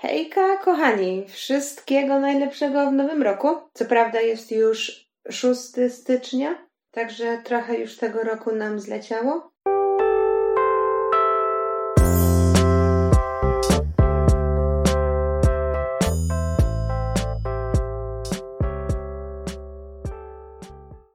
Hejka, kochani! Wszystkiego najlepszego w nowym roku. Co prawda jest już 6 stycznia, także trochę już tego roku nam zleciało.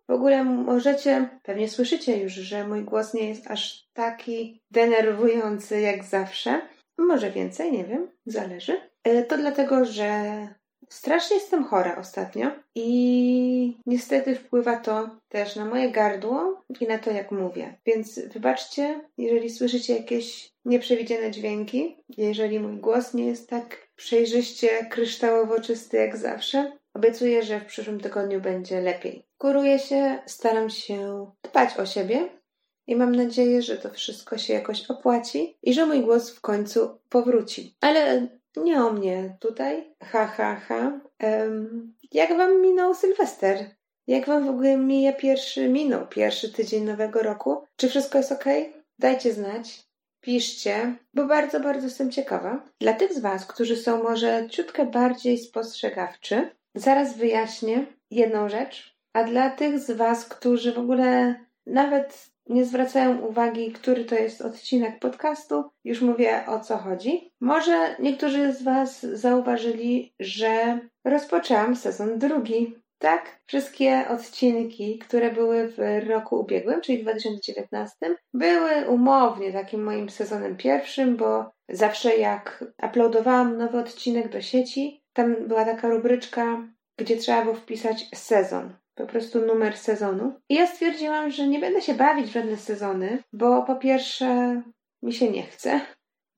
W ogóle możecie, pewnie słyszycie już, że mój głos nie jest aż taki denerwujący jak zawsze. Może więcej, nie wiem, zależy. E, to dlatego, że strasznie jestem chora ostatnio i niestety wpływa to też na moje gardło i na to, jak mówię. Więc wybaczcie, jeżeli słyszycie jakieś nieprzewidziane dźwięki, jeżeli mój głos nie jest tak przejrzyście kryształowo czysty jak zawsze. Obiecuję, że w przyszłym tygodniu będzie lepiej. Kuruję się, staram się dbać o siebie, i mam nadzieję, że to wszystko się jakoś opłaci i że mój głos w końcu powróci. Ale nie o mnie tutaj. Ha, ha, ha. Um, jak wam minął Sylwester? Jak wam w ogóle mija pierwszy, minął pierwszy tydzień nowego roku? Czy wszystko jest ok? Dajcie znać. Piszcie, bo bardzo, bardzo jestem ciekawa. Dla tych z Was, którzy są może ciutkę bardziej spostrzegawczy, zaraz wyjaśnię jedną rzecz. A dla tych z Was, którzy w ogóle nawet nie zwracają uwagi, który to jest odcinek podcastu, już mówię o co chodzi. Może niektórzy z Was zauważyli, że rozpoczęłam sezon drugi. Tak, wszystkie odcinki, które były w roku ubiegłym, czyli 2019, były umownie takim moim sezonem pierwszym, bo zawsze jak uploadowałam nowy odcinek do sieci, tam była taka rubryczka, gdzie trzeba było wpisać sezon po prostu numer sezonu. I ja stwierdziłam, że nie będę się bawić w żadne sezony, bo po pierwsze mi się nie chce.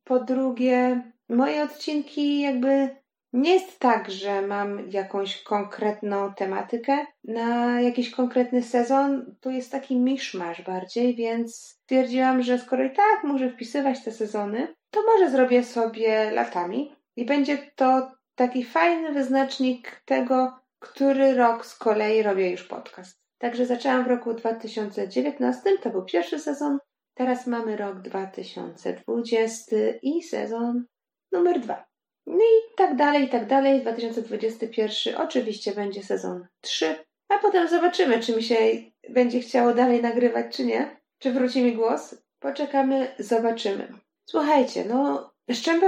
Po drugie, moje odcinki jakby nie jest tak, że mam jakąś konkretną tematykę na jakiś konkretny sezon. Tu jest taki miszmasz bardziej, więc stwierdziłam, że skoro i tak muszę wpisywać te sezony, to może zrobię sobie latami i będzie to taki fajny wyznacznik tego, który rok z kolei robię już podcast. Także zaczęłam w roku 2019, to był pierwszy sezon. Teraz mamy rok 2020 i sezon numer dwa. No i tak dalej, i tak dalej. 2021 oczywiście będzie sezon 3, a potem zobaczymy, czy mi się będzie chciało dalej nagrywać, czy nie. Czy wróci mi głos? Poczekamy, zobaczymy. Słuchajcie, no, z czym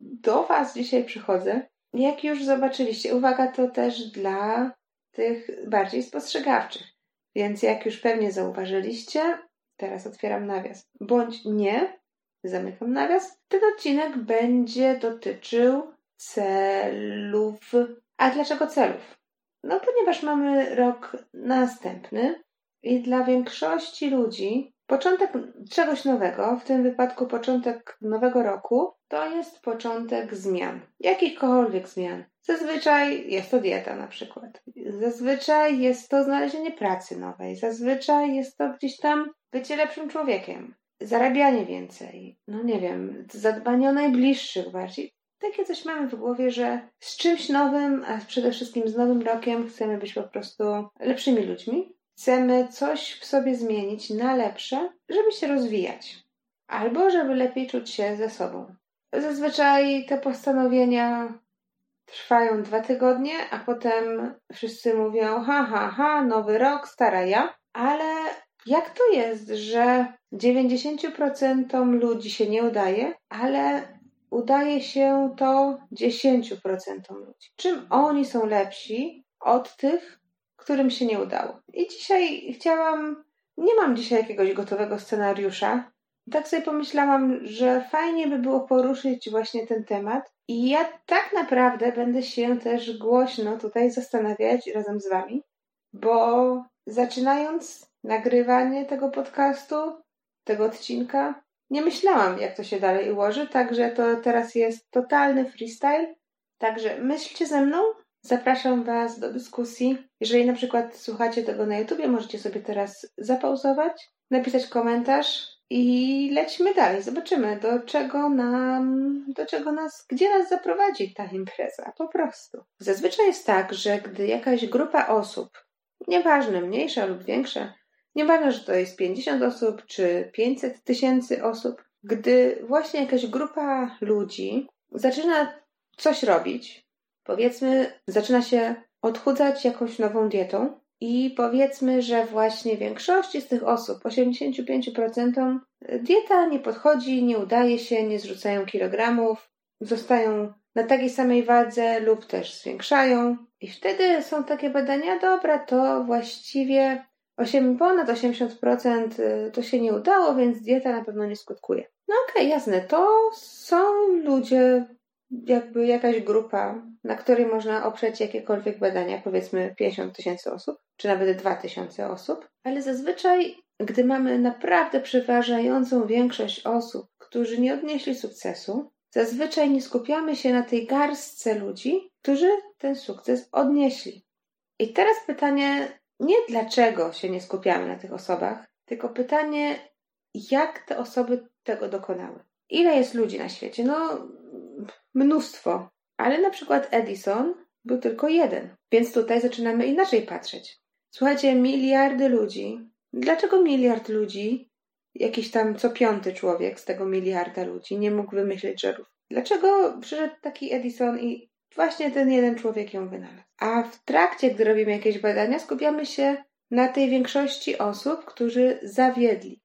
do Was dzisiaj przychodzę? Jak już zobaczyliście, uwaga to też dla tych bardziej spostrzegawczych. Więc jak już pewnie zauważyliście, teraz otwieram nawias. Bądź nie, zamykam nawias. Ten odcinek będzie dotyczył celów. A dlaczego celów? No, ponieważ mamy rok następny i dla większości ludzi Początek czegoś nowego, w tym wypadku początek nowego roku, to jest początek zmian. Jakichkolwiek zmian. Zazwyczaj jest to dieta na przykład. Zazwyczaj jest to znalezienie pracy nowej. Zazwyczaj jest to gdzieś tam bycie lepszym człowiekiem. Zarabianie więcej. No nie wiem, zadbanie o najbliższych bardziej. Takie coś mamy w głowie, że z czymś nowym, a przede wszystkim z nowym rokiem chcemy być po prostu lepszymi ludźmi chcemy coś w sobie zmienić na lepsze, żeby się rozwijać, albo żeby lepiej czuć się ze sobą. Zazwyczaj te postanowienia trwają dwa tygodnie, a potem wszyscy mówią: ha, ha, ha, nowy rok, stara ja. Ale jak to jest, że 90% ludzi się nie udaje, ale udaje się to 10% ludzi? Czym oni są lepsi od tych, którym się nie udało. I dzisiaj chciałam, nie mam dzisiaj jakiegoś gotowego scenariusza. Tak sobie pomyślałam, że fajnie by było poruszyć właśnie ten temat. I ja tak naprawdę będę się też głośno tutaj zastanawiać razem z Wami, bo zaczynając nagrywanie tego podcastu, tego odcinka, nie myślałam, jak to się dalej ułoży, także to teraz jest totalny freestyle. Także myślcie ze mną, Zapraszam Was do dyskusji. Jeżeli na przykład słuchacie tego na YouTubie, możecie sobie teraz zapauzować, napisać komentarz i lećmy dalej. Zobaczymy, do czego nam, do czego nas, gdzie nas zaprowadzi ta impreza. Po prostu. Zazwyczaj jest tak, że gdy jakaś grupa osób, nieważne, mniejsza lub większa, nieważne, że to jest 50 osób czy 500 tysięcy osób, gdy właśnie jakaś grupa ludzi zaczyna coś robić, powiedzmy, zaczyna się odchudzać jakąś nową dietą i powiedzmy, że właśnie większości z tych osób, 85%, dieta nie podchodzi, nie udaje się, nie zrzucają kilogramów, zostają na takiej samej wadze lub też zwiększają. I wtedy są takie badania, dobra, to właściwie 8, ponad 80% y, to się nie udało, więc dieta na pewno nie skutkuje. No okej, okay, jasne, to są ludzie, jakby jakaś grupa, na której można oprzeć jakiekolwiek badania, powiedzmy 50 tysięcy osób, czy nawet 2 tysiące osób, ale zazwyczaj, gdy mamy naprawdę przeważającą większość osób, którzy nie odnieśli sukcesu, zazwyczaj nie skupiamy się na tej garstce ludzi, którzy ten sukces odnieśli. I teraz pytanie, nie dlaczego się nie skupiamy na tych osobach, tylko pytanie, jak te osoby tego dokonały. Ile jest ludzi na świecie? No, mnóstwo. Ale na przykład Edison był tylko jeden. Więc tutaj zaczynamy inaczej patrzeć. Słuchajcie, miliardy ludzi. Dlaczego miliard ludzi, jakiś tam co piąty człowiek z tego miliarda ludzi, nie mógł wymyślić żarów? Dlaczego przyszedł taki Edison i właśnie ten jeden człowiek ją wynalazł? A w trakcie, gdy robimy jakieś badania, skupiamy się na tej większości osób, którzy zawiedli,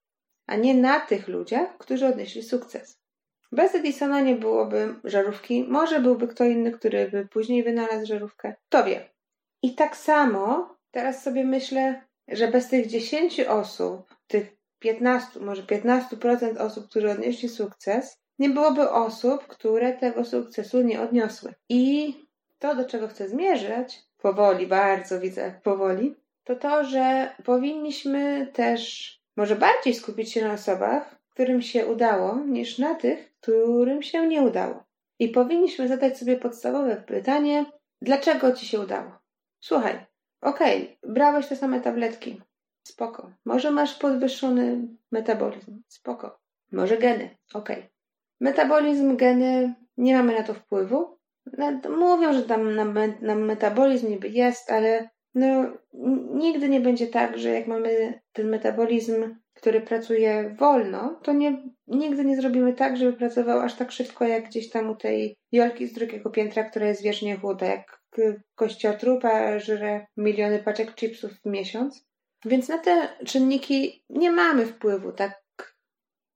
a nie na tych ludziach, którzy odnieśli sukces. Bez Edisona nie byłoby żarówki. Może byłby kto inny, który by później wynalazł żarówkę. Kto wie. I tak samo teraz sobie myślę, że bez tych 10 osób, tych 15, może 15% osób, którzy odnieśli sukces, nie byłoby osób, które tego sukcesu nie odniosły. I to, do czego chcę zmierzać, powoli, bardzo widzę powoli, to to, że powinniśmy też może bardziej skupić się na osobach, którym się udało, niż na tych, którym się nie udało. I powinniśmy zadać sobie podstawowe pytanie, dlaczego ci się udało? Słuchaj, okej, okay, brałeś te same tabletki. Spoko. Może masz podwyższony metabolizm. Spoko. Może geny. Okej. Okay. Metabolizm, geny, nie mamy na to wpływu. Mówią, że tam na, na metabolizm niby jest, ale no, nigdy nie będzie tak, że jak mamy ten metabolizm który pracuje wolno, to nie, nigdy nie zrobimy tak, żeby pracował aż tak szybko, jak gdzieś tam u tej Jolki z drugiego piętra, która jest wiecznie chuda, jak kościotrupa żre miliony paczek chipsów w miesiąc. Więc na te czynniki nie mamy wpływu tak,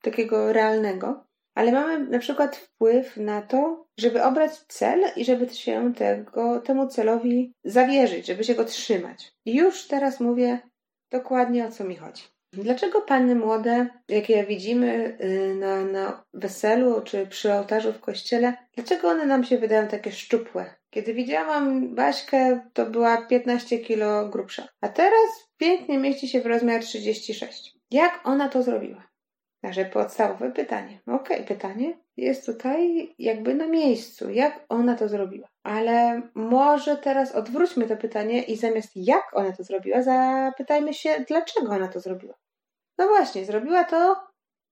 takiego realnego, ale mamy na przykład wpływ na to, żeby obrać cel i żeby się tego, temu celowi zawierzyć, żeby się go trzymać. I już teraz mówię dokładnie o co mi chodzi. Dlaczego panny młode, jakie widzimy y, na, na weselu czy przy ołtarzu w kościele, dlaczego one nam się wydają takie szczupłe? Kiedy widziałam Baśkę, to była 15 kilo grubsza, a teraz pięknie mieści się w rozmiar 36. Jak ona to zrobiła? Nasze podstawowe pytanie. Okej, okay, pytanie jest tutaj jakby na miejscu. Jak ona to zrobiła? Ale może teraz odwróćmy to pytanie i zamiast jak ona to zrobiła, zapytajmy się, dlaczego ona to zrobiła. No właśnie, zrobiła to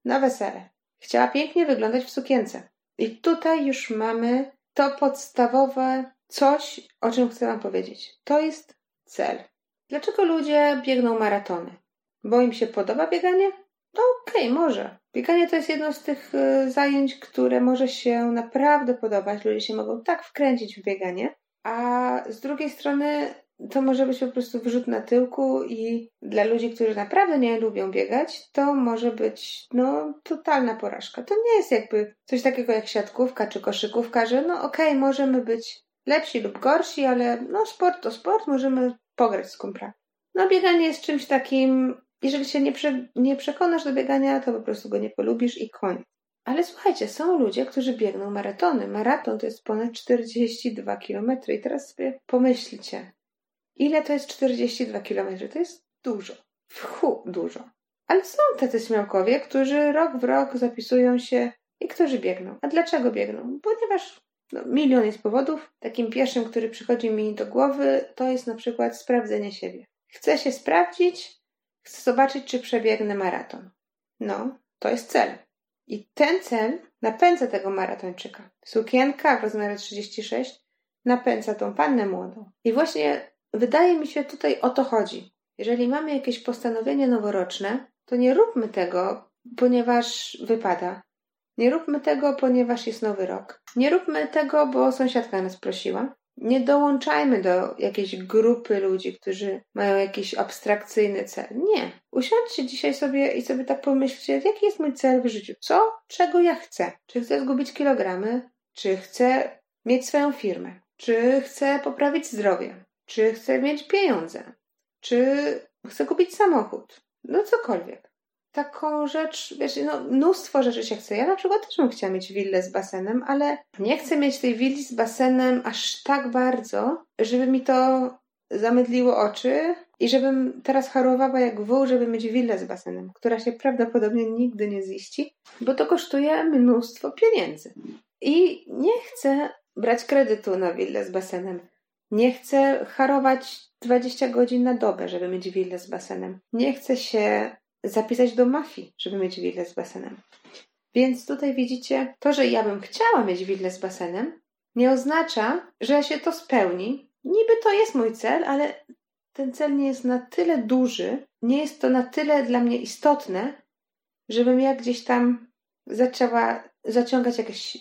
na wesele. Chciała pięknie wyglądać w sukience. I tutaj już mamy to podstawowe coś, o czym chcę Wam powiedzieć. To jest cel. Dlaczego ludzie biegną maratony? Bo im się podoba bieganie? No okej, okay, może. Bieganie to jest jedno z tych y, zajęć, które może się naprawdę podobać. Ludzie się mogą tak wkręcić w bieganie. A z drugiej strony to może być po prostu wyrzut na tyłku i dla ludzi, którzy naprawdę nie lubią biegać, to może być no totalna porażka. To nie jest jakby coś takiego jak siatkówka czy koszykówka, że no okej, okay, możemy być lepsi lub gorsi, ale no sport to sport, możemy pograć z kumplami. No bieganie jest czymś takim, jeżeli się nie, prze, nie przekonasz do biegania, to po prostu go nie polubisz i koniec. Ale słuchajcie, są ludzie, którzy biegną maratony. Maraton to jest ponad 42 km. I teraz sobie pomyślcie, Ile to jest 42 km? To jest dużo. Wchu, dużo. Ale są tacy śmiałkowie, którzy rok w rok zapisują się i którzy biegną. A dlaczego biegną? Ponieważ no, milion jest powodów. Takim pierwszym, który przychodzi mi do głowy, to jest na przykład sprawdzenie siebie. Chcę się sprawdzić, chcę zobaczyć, czy przebiegnę maraton. No, to jest cel. I ten cel napędza tego maratończyka. Sukienka w rozmiarze 36 napędza tą pannę młodą. I właśnie Wydaje mi się, tutaj o to chodzi. Jeżeli mamy jakieś postanowienie noworoczne, to nie róbmy tego, ponieważ wypada. Nie róbmy tego, ponieważ jest nowy rok. Nie róbmy tego, bo sąsiadka nas prosiła. Nie dołączajmy do jakiejś grupy ludzi, którzy mają jakiś abstrakcyjny cel. Nie. Usiądźcie dzisiaj sobie i sobie tak pomyślcie, jaki jest mój cel w życiu. Co? Czego ja chcę? Czy chcę zgubić kilogramy? Czy chcę mieć swoją firmę? Czy chcę poprawić zdrowie? Czy chcę mieć pieniądze? Czy chcę kupić samochód? No cokolwiek. Taką rzecz, wiesz, no mnóstwo rzeczy się chce. Ja na przykład też bym chciała mieć willę z basenem, ale nie chcę mieć tej willi z basenem aż tak bardzo, żeby mi to zamydliło oczy i żebym teraz harowała jak wół, żeby mieć willę z basenem, która się prawdopodobnie nigdy nie ziści, bo to kosztuje mnóstwo pieniędzy. I nie chcę brać kredytu na willę z basenem. Nie chcę harować 20 godzin na dobę, żeby mieć willę z basenem. Nie chcę się zapisać do mafii, żeby mieć willę z basenem. Więc tutaj widzicie, to, że ja bym chciała mieć willę z basenem, nie oznacza, że się to spełni. Niby to jest mój cel, ale ten cel nie jest na tyle duży, nie jest to na tyle dla mnie istotne, żebym ja gdzieś tam zaczęła zaciągać jakieś,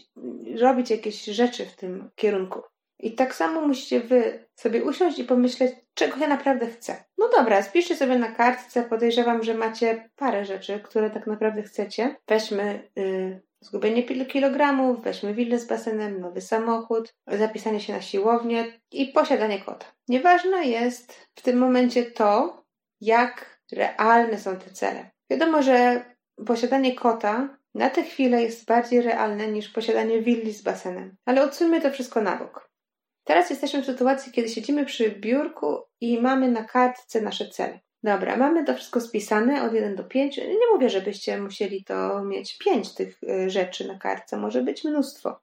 robić jakieś rzeczy w tym kierunku. I tak samo musicie wy sobie usiąść i pomyśleć, czego ja naprawdę chcę. No dobra, spiszcie sobie na kartce, podejrzewam, że macie parę rzeczy, które tak naprawdę chcecie. Weźmy yy, zgubienie kilogramów, weźmy willę z basenem, nowy samochód, zapisanie się na siłownię i posiadanie kota. Nieważne jest w tym momencie to, jak realne są te cele. Wiadomo, że posiadanie kota na tę chwilę jest bardziej realne niż posiadanie willi z basenem. Ale odsuńmy to wszystko na bok. Teraz jesteśmy w sytuacji, kiedy siedzimy przy biurku i mamy na kartce nasze cele. Dobra, mamy to wszystko spisane od 1 do 5. Nie mówię, żebyście musieli to mieć 5 tych y, rzeczy na kartce. Może być mnóstwo.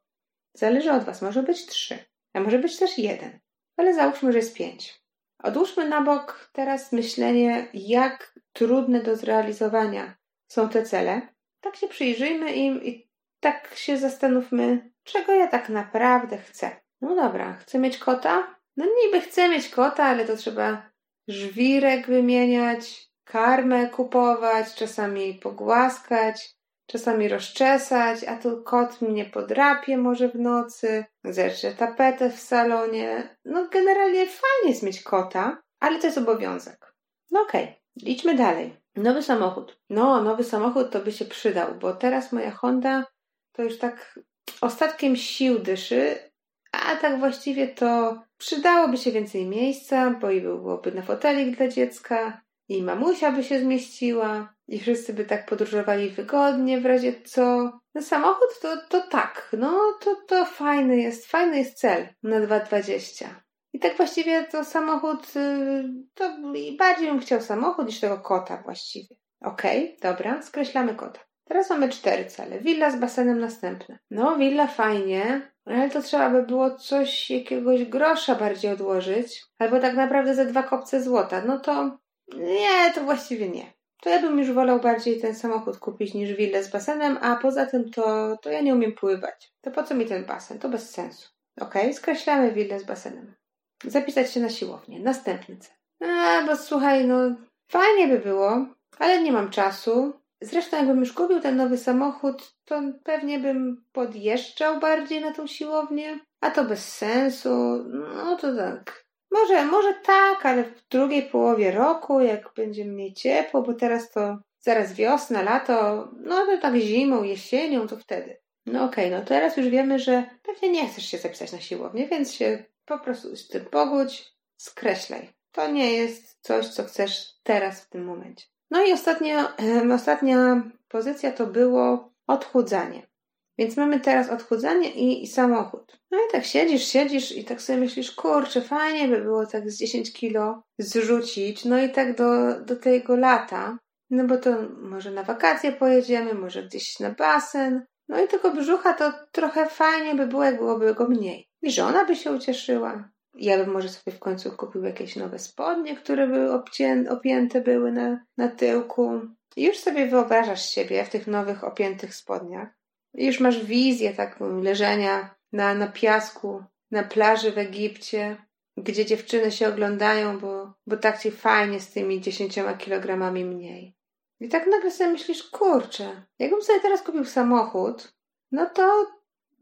Zależy od Was. Może być 3, a może być też 1. Ale załóżmy, że jest 5. Odłóżmy na bok teraz myślenie, jak trudne do zrealizowania są te cele. Tak się przyjrzyjmy im i tak się zastanówmy, czego ja tak naprawdę chcę. No dobra, chcę mieć kota? No niby chcę mieć kota, ale to trzeba żwirek wymieniać, karmę kupować, czasami pogłaskać, czasami rozczesać, a tu kot mnie podrapie może w nocy, zerze tapetę w salonie. No generalnie fajnie jest mieć kota, ale to jest obowiązek. No okej, okay, idźmy dalej. Nowy samochód. No, nowy samochód to by się przydał, bo teraz moja Honda to już tak ostatkiem sił dyszy, a tak właściwie to przydałoby się więcej miejsca, bo i byłoby na fotelik dla dziecka, i mamusia by się zmieściła, i wszyscy by tak podróżowali wygodnie w razie co. No samochód to, to tak, no to, to fajny jest, fajny jest cel na 2,20. I tak właściwie to samochód, y, to bardziej bym chciał samochód niż tego kota właściwie. Okej, okay, dobra, skreślamy kota. Teraz mamy cztery cele. Willa z basenem następne. No, willa fajnie, ale to trzeba by było coś, jakiegoś grosza bardziej odłożyć. Albo tak naprawdę ze dwa kopce złota. No to nie, to właściwie nie. To ja bym już wolał bardziej ten samochód kupić niż willę z basenem, a poza tym to, to ja nie umiem pływać. To po co mi ten basen? To bez sensu. Ok, skreślamy willę z basenem. Zapisać się na siłownię. Następny cel. A, bo słuchaj, no fajnie by było, ale nie mam czasu. Zresztą, jakbym już kupił ten nowy samochód, to pewnie bym podjeżdżał bardziej na tą siłownię, a to bez sensu. No to tak. Może, może tak, ale w drugiej połowie roku, jak będzie mniej ciepło, bo teraz to zaraz wiosna, lato, no to tak zimą, jesienią, to wtedy. No okej, okay, no teraz już wiemy, że pewnie nie chcesz się zapisać na siłownię, więc się po prostu z tym pogódź, skreślaj. To nie jest coś, co chcesz teraz w tym momencie. No i ostatnia, ostatnia pozycja to było odchudzanie. Więc mamy teraz odchudzanie i, i, samochód. No i tak siedzisz, siedzisz i tak sobie myślisz, kurczę, fajnie by było tak z 10 kilo zrzucić, no i tak do, do tego lata, no bo to może na wakacje pojedziemy, może gdzieś na basen, no i tego brzucha to trochę fajnie by było, jak byłoby go mniej. I żona by się ucieszyła, ja bym może sobie w końcu kupił jakieś nowe spodnie, które by obcię- opięte były na, na tyłku. I już sobie wyobrażasz siebie w tych nowych opiętych spodniach. I już masz wizję taką leżenia na, na piasku, na plaży w Egipcie, gdzie dziewczyny się oglądają, bo, bo tak ci fajnie z tymi dziesięcioma kilogramami mniej. I tak nagle sobie myślisz, kurczę, jakbym sobie teraz kupił samochód, no to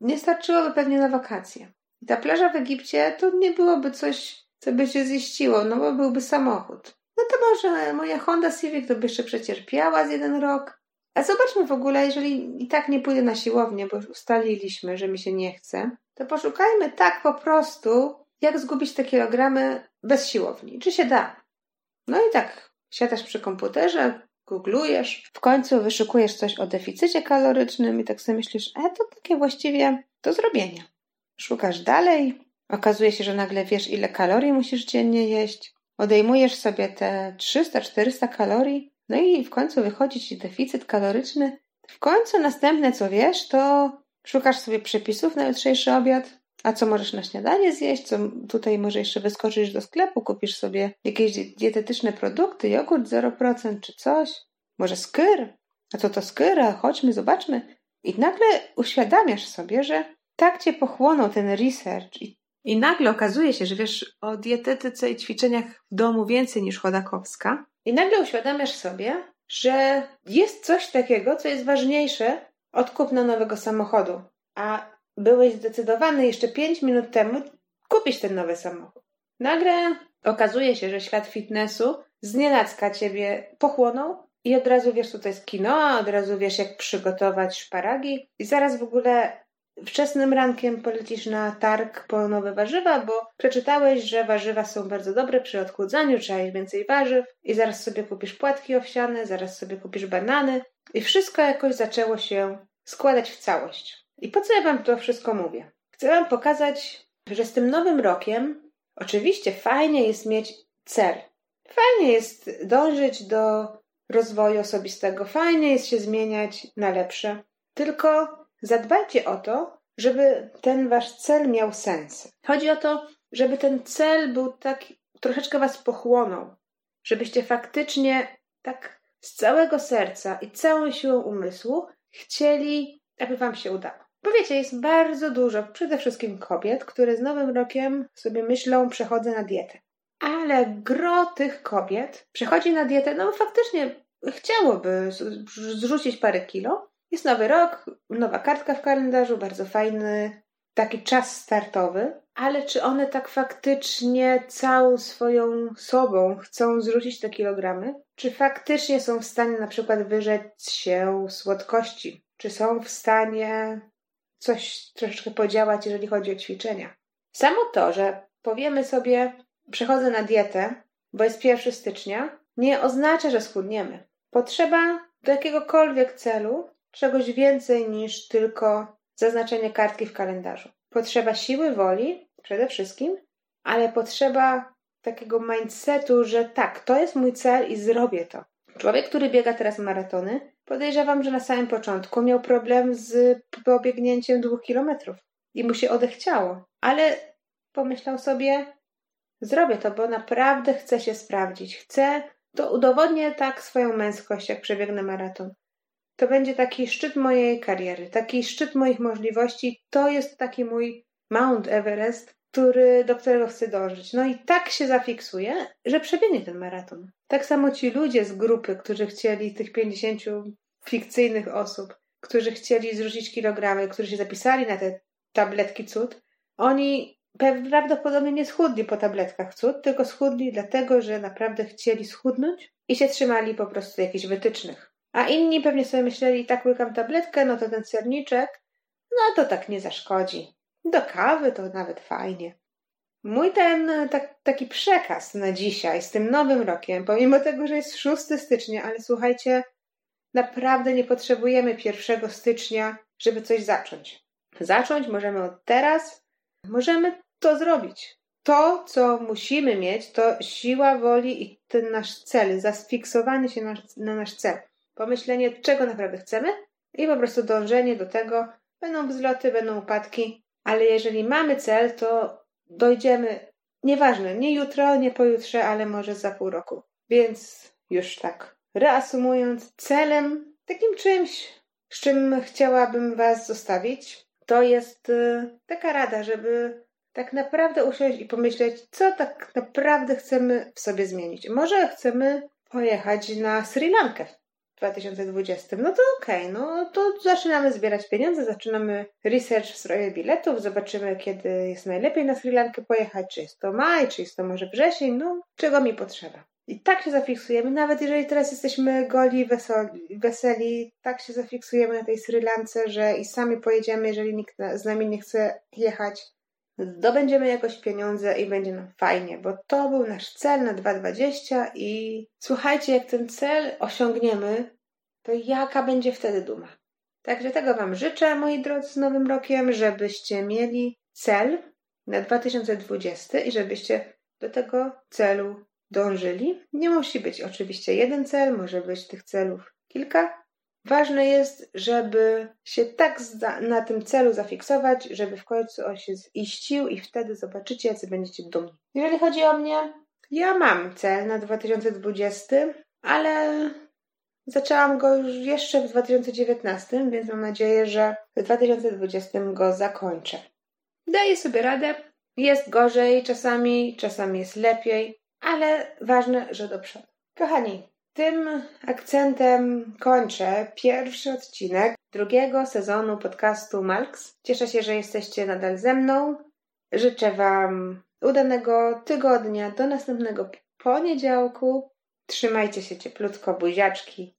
nie starczyłoby pewnie na wakacje. I ta plaża w Egipcie to nie byłoby coś, co by się ziściło, no bo byłby samochód. No to może moja Honda Civic to by jeszcze przecierpiała z jeden rok. A zobaczmy w ogóle, jeżeli i tak nie pójdę na siłownię, bo ustaliliśmy, że mi się nie chce, to poszukajmy tak po prostu, jak zgubić te kilogramy bez siłowni. Czy się da? No i tak, siadasz przy komputerze, googlujesz, w końcu wyszukujesz coś o deficycie kalorycznym i tak sobie myślisz, e, to takie właściwie do zrobienia. Szukasz dalej, okazuje się, że nagle wiesz, ile kalorii musisz dziennie jeść, odejmujesz sobie te 300-400 kalorii, no i w końcu wychodzi ci deficyt kaloryczny. W końcu następne, co wiesz, to szukasz sobie przepisów na jutrzejszy obiad, a co możesz na śniadanie zjeść? Co tutaj może jeszcze wyskoczysz do sklepu, kupisz sobie jakieś dietetyczne produkty, jogurt 0% czy coś? Może skyr? A co to skyr? A chodźmy, zobaczmy. I nagle uświadamiasz sobie, że tak cię pochłonął ten research i, i nagle okazuje się, że wiesz o dietetyce i ćwiczeniach w domu więcej niż Chodakowska. I nagle uświadamiasz sobie, że jest coś takiego, co jest ważniejsze od kupna nowego samochodu. A byłeś zdecydowany jeszcze 5 minut temu kupić ten nowy samochód. Nagle okazuje się, że świat fitnessu znienacka ciebie pochłonął i od razu wiesz, co to jest kino, od razu wiesz, jak przygotować szparagi i zaraz w ogóle wczesnym rankiem polecisz na targ po nowe warzywa, bo przeczytałeś, że warzywa są bardzo dobre przy odchudzaniu, trzeba jeść więcej warzyw i zaraz sobie kupisz płatki owsiane, zaraz sobie kupisz banany i wszystko jakoś zaczęło się składać w całość. I po co ja Wam to wszystko mówię? Chcę Wam pokazać, że z tym nowym rokiem oczywiście fajnie jest mieć cel. Fajnie jest dążyć do rozwoju osobistego, fajnie jest się zmieniać na lepsze. Tylko zadbajcie o to, żeby ten Wasz cel miał sens. Chodzi o to, żeby ten cel był tak, troszeczkę Was pochłonął, żebyście faktycznie tak z całego serca i całą siłą umysłu chcieli, aby Wam się udało. Bo wiecie, jest bardzo dużo, przede wszystkim kobiet, które z Nowym Rokiem sobie myślą, przechodzę na dietę. Ale gro tych kobiet przechodzi na dietę, no faktycznie chciałoby zrzucić parę kilo. Jest nowy rok, nowa kartka w kalendarzu, bardzo fajny, taki czas startowy, ale czy one tak faktycznie całą swoją sobą chcą zrzucić te kilogramy? Czy faktycznie są w stanie na przykład wyrzec się słodkości? Czy są w stanie coś troszeczkę podziałać, jeżeli chodzi o ćwiczenia. Samo to, że powiemy sobie, przechodzę na dietę, bo jest 1 stycznia, nie oznacza, że schudniemy. Potrzeba do jakiegokolwiek celu czegoś więcej niż tylko zaznaczenie kartki w kalendarzu. Potrzeba siły woli przede wszystkim, ale potrzeba takiego mindsetu, że tak, to jest mój cel i zrobię to. Człowiek, który biega teraz maratony, podejrzewam, że na samym początku miał problem z pobiegnięciem dwóch kilometrów i mu się odechciało, ale pomyślał sobie, zrobię to, bo naprawdę chcę się sprawdzić. Chcę, to udowodnię tak swoją męskość, jak przebiegnę maraton. To będzie taki szczyt mojej kariery, taki szczyt moich możliwości. To jest taki mój Mount Everest, który, do którego chcę dążyć. No i tak się zafiksuje, że przebiegnie ten maraton. Tak samo ci ludzie z grupy, którzy chcieli tych 50 fikcyjnych osób, którzy chcieli zrzucić kilogramy, którzy się zapisali na te tabletki cud, oni prawdopodobnie nie schudli po tabletkach cud, tylko schudli dlatego, że naprawdę chcieli schudnąć i się trzymali po prostu jakichś wytycznych. A inni pewnie sobie myśleli, tak łykam tabletkę, no to ten serniczek, no to tak nie zaszkodzi. Do kawy to nawet fajnie. Mój ten tak, taki przekaz na dzisiaj z tym nowym rokiem, pomimo tego, że jest 6 stycznia, ale słuchajcie, naprawdę nie potrzebujemy 1 stycznia, żeby coś zacząć. Zacząć możemy od teraz, możemy to zrobić. To, co musimy mieć, to siła woli i ten nasz cel, zasfiksowanie się na, na nasz cel. Pomyślenie, czego naprawdę chcemy i po prostu dążenie do tego. Będą wzloty, będą upadki, ale jeżeli mamy cel, to dojdziemy, nieważne, nie jutro, nie pojutrze, ale może za pół roku. Więc już tak reasumując, celem, takim czymś, z czym chciałabym Was zostawić, to jest y, taka rada, żeby tak naprawdę usiąść i pomyśleć, co tak naprawdę chcemy w sobie zmienić. Może chcemy pojechać na Sri Lankę 2020. No to okej, okay, no to zaczynamy zbierać pieniądze, zaczynamy research w sprawie biletów, zobaczymy kiedy jest najlepiej na Sri Lankę pojechać, czy jest to maj, czy jest to może wrzesień, no czego mi potrzeba. I tak się zafiksujemy, nawet jeżeli teraz jesteśmy goli, weseli, weseli tak się zafiksujemy na tej Sri Lance, że i sami pojedziemy, jeżeli nikt z nami nie chce jechać, zdobędziemy jakoś pieniądze i będzie nam fajnie, bo to był nasz cel na 2020 i słuchajcie, jak ten cel osiągniemy, to jaka będzie wtedy duma. Także tego Wam życzę, moi drodzy, z Nowym Rokiem, żebyście mieli cel na 2020 i żebyście do tego celu dążyli. Nie musi być oczywiście jeden cel, może być tych celów kilka. Ważne jest, żeby się tak na tym celu zafiksować, żeby w końcu on się ziścił i wtedy zobaczycie, jacy będziecie dumni. Jeżeli chodzi o mnie, ja mam cel na 2020, ale zaczęłam go już jeszcze w 2019, więc mam nadzieję, że w 2020 go zakończę. Daję sobie radę. Jest gorzej czasami, czasami jest lepiej, ale ważne, że do przodu. Kochani, tym akcentem kończę pierwszy odcinek drugiego sezonu podcastu Malks. Cieszę się, że jesteście nadal ze mną. Życzę Wam udanego tygodnia do następnego poniedziałku. Trzymajcie się cieplutko, buziaczki.